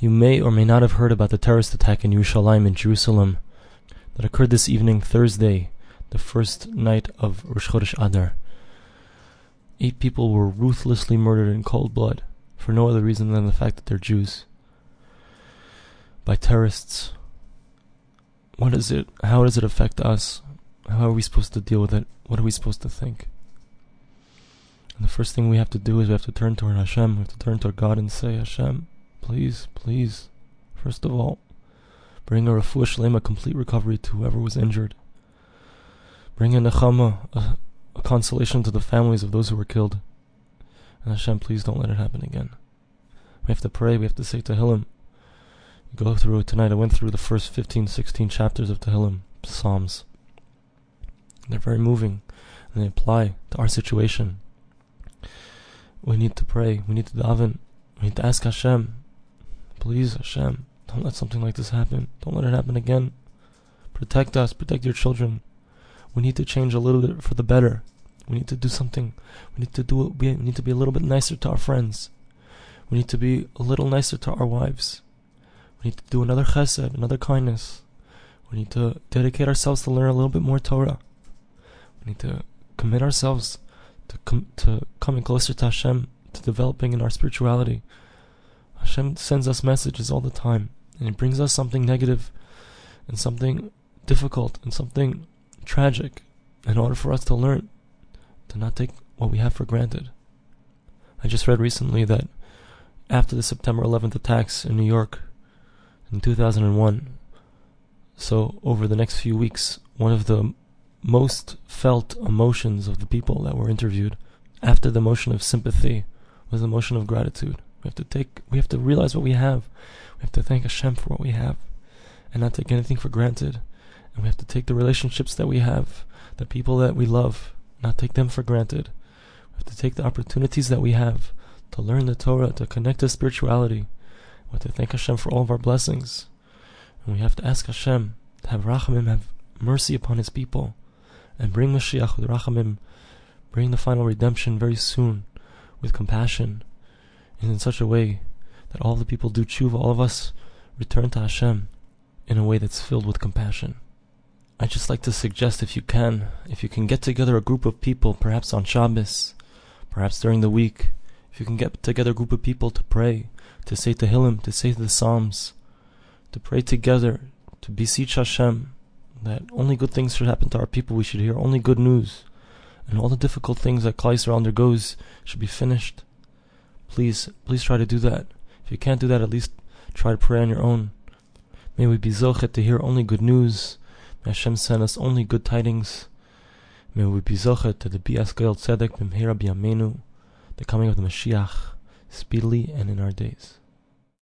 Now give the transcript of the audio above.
You may or may not have heard about the terrorist attack in Yerushalayim in Jerusalem that occurred this evening, Thursday, the first night of Rosh Chodesh Adar. Eight people were ruthlessly murdered in cold blood for no other reason than the fact that they're Jews by terrorists. What is it? How does it affect us? How are we supposed to deal with it? What are we supposed to think? And the first thing we have to do is we have to turn to our Hashem. We have to turn to our God and say, Hashem, please, please, first of all, bring a refuah shlema, a complete recovery to whoever was injured. Bring a nechama, a, a consolation to the families of those who were killed. And Hashem, please don't let it happen again. We have to pray, we have to say Tehillim. Go through it tonight. I went through the first 15, 16 chapters of Tehillim, Psalms. They're very moving, and they apply to our situation. We need to pray, we need to daven, we need to ask Hashem, please Hashem, don't let something like this happen. Don't let it happen again. Protect us, protect your children. We need to change a little bit for the better. We need to do something. We need to do. We need to be a little bit nicer to our friends. We need to be a little nicer to our wives. We need to do another chesed, another kindness. We need to dedicate ourselves to learn a little bit more Torah. We need to commit ourselves to com- to coming closer to Hashem, to developing in our spirituality. Hashem sends us messages all the time, and He brings us something negative and something difficult and something tragic in order for us to learn to not take what we have for granted. I just read recently that after the September 11th attacks in New York in 2001, so over the next few weeks, one of the most felt emotions of the people that were interviewed after the emotion of sympathy was the emotion of gratitude. We have to take, we have to realize what we have. We have to thank Hashem for what we have and not take anything for granted. And we have to take the relationships that we have, the people that we love, not take them for granted. We have to take the opportunities that we have to learn the Torah, to connect to spirituality. We have to thank Hashem for all of our blessings. And we have to ask Hashem to have rachamim, have mercy upon His people, and bring Mashiach with rachamim, bring the final redemption very soon with compassion, and in such a way that all the people do tshuva, all of us return to Hashem in a way that's filled with compassion. I'd just like to suggest if you can, if you can get together a group of people, perhaps on Shabbos, perhaps during the week, if you can get together a group of people to pray, to say Tehillim, to say the Psalms, to pray together, to beseech Hashem that only good things should happen to our people, we should hear only good news, and all the difficult things that Yisrael undergoes should be finished. Please, please try to do that. If you can't do that, at least try to pray on your own. May we be zochet to hear only good news, May Hashem send us only good tidings. May we be zochet to the Bias Goyal Tzedek B'mhera B'yameinu, the coming of the Mashiach, speedily and in our days.